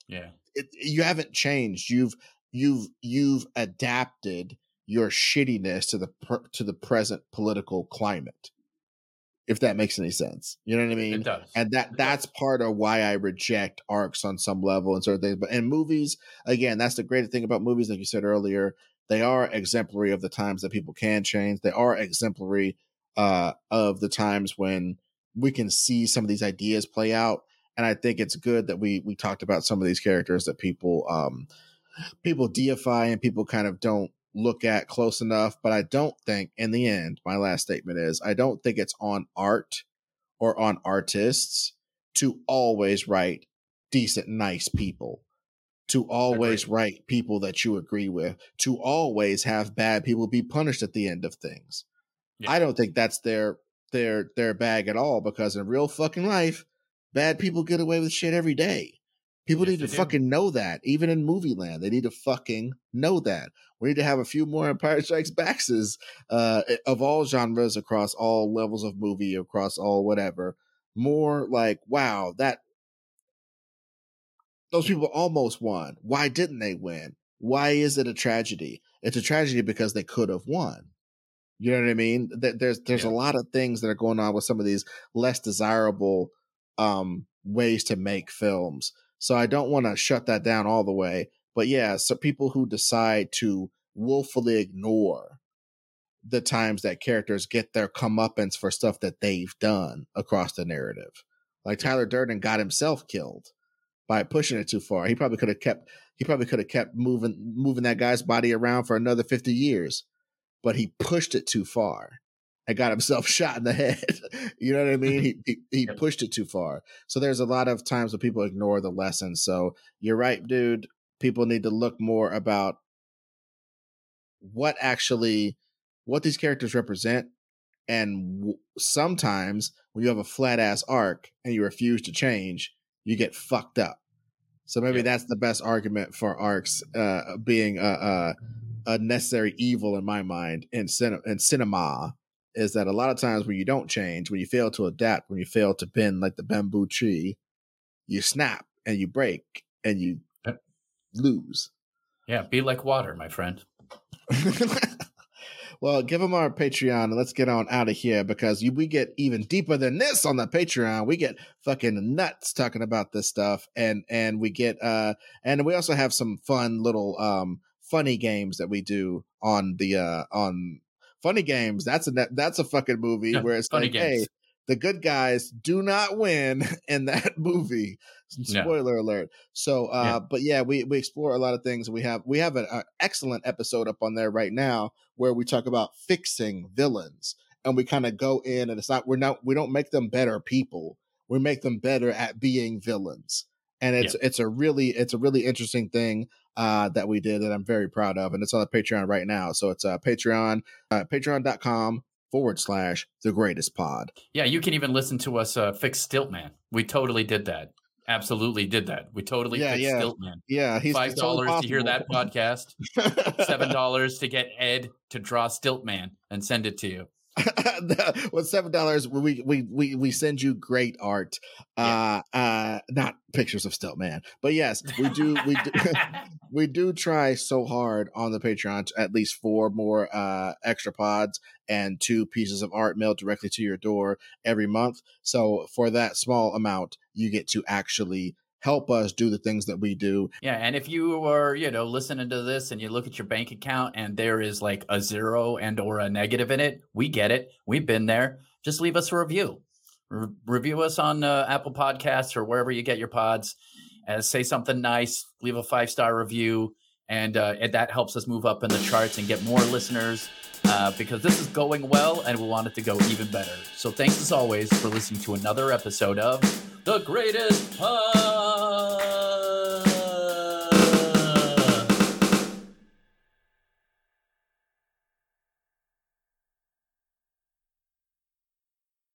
yeah. It, you haven't changed. You've, you've, you've adapted your shittiness to the, to the present political climate if that makes any sense. You know what I mean? It does. And that it that's does. part of why I reject arcs on some level and certain things. But in movies, again, that's the great thing about movies, like you said earlier. They are exemplary of the times that people can change. They are exemplary uh, of the times when we can see some of these ideas play out. And I think it's good that we we talked about some of these characters that people um people deify and people kind of don't look at close enough. But I don't think, in the end, my last statement is I don't think it's on art or on artists to always write decent, nice people, to always Agreed. write people that you agree with, to always have bad people be punished at the end of things. Yeah. I don't think that's their their their bag at all because in real fucking life, bad people get away with shit every day. People yes, need to fucking know that, even in movie land. They need to fucking know that. We need to have a few more Empire Strikes Backses uh, of all genres across all levels of movie, across all whatever. More like, wow, that those people almost won. Why didn't they win? Why is it a tragedy? It's a tragedy because they could have won. You know what I mean? There's there's yeah. a lot of things that are going on with some of these less desirable um, ways to make films so I don't want to shut that down all the way. But yeah, so people who decide to willfully ignore the times that characters get their comeuppance for stuff that they've done across the narrative. Like Tyler Durden got himself killed by pushing it too far. He probably could have kept he probably could have kept moving moving that guy's body around for another 50 years, but he pushed it too far and got himself shot in the head. you know what I mean? He he, he pushed it too far. So there's a lot of times when people ignore the lesson. So you're right, dude. People need to look more about what actually what these characters represent and w- sometimes when you have a flat ass arc and you refuse to change you get fucked up so maybe that's the best argument for arcs uh, being a, a, a, necessary evil in my mind in, cin- in cinema is that a lot of times when you don't change, when you fail to adapt, when you fail to bend like the bamboo tree, you snap and you break and you lose. Yeah, be like water, my friend. well, give them our Patreon and let's get on out of here because you, we get even deeper than this on the Patreon. We get fucking nuts talking about this stuff, and and we get uh and we also have some fun little um funny games that we do on the uh on Funny Games. That's a that's a fucking movie yeah, where it's like, games. hey, the good guys do not win in that movie. Spoiler no. alert. So, uh, yeah. but yeah, we we explore a lot of things. We have we have an, an excellent episode up on there right now where we talk about fixing villains, and we kind of go in, and it's not we're not we don't make them better people. We make them better at being villains and it's yeah. it's a really it's a really interesting thing uh, that we did that I'm very proud of, and it's on the Patreon right now. So it's uh, Patreon, uh, Patreon.com forward slash the greatest pod. Yeah, you can even listen to us uh, fix Stiltman. We totally did that. Absolutely did that. We totally yeah, fixed yeah. Stiltman. Yeah, he's five dollars to hear that podcast. Seven dollars to get Ed to draw Stiltman and send it to you. with seven dollars, we, we we we send you great art. Uh, yeah. uh, not pictures of stilt man, but yes, we do. We do. we do try so hard on the Patreon to at least four more uh extra pods and two pieces of art mailed directly to your door every month. So for that small amount, you get to actually help us do the things that we do. Yeah, and if you are, you know, listening to this and you look at your bank account and there is like a zero and or a negative in it, we get it. We've been there. Just leave us a review. Re- review us on uh, Apple Podcasts or wherever you get your pods. Uh, say something nice. Leave a five star review, and, uh, and that helps us move up in the charts and get more listeners. Uh, because this is going well and we want it to go even better. So, thanks as always for listening to another episode of The Greatest Pod. Oh.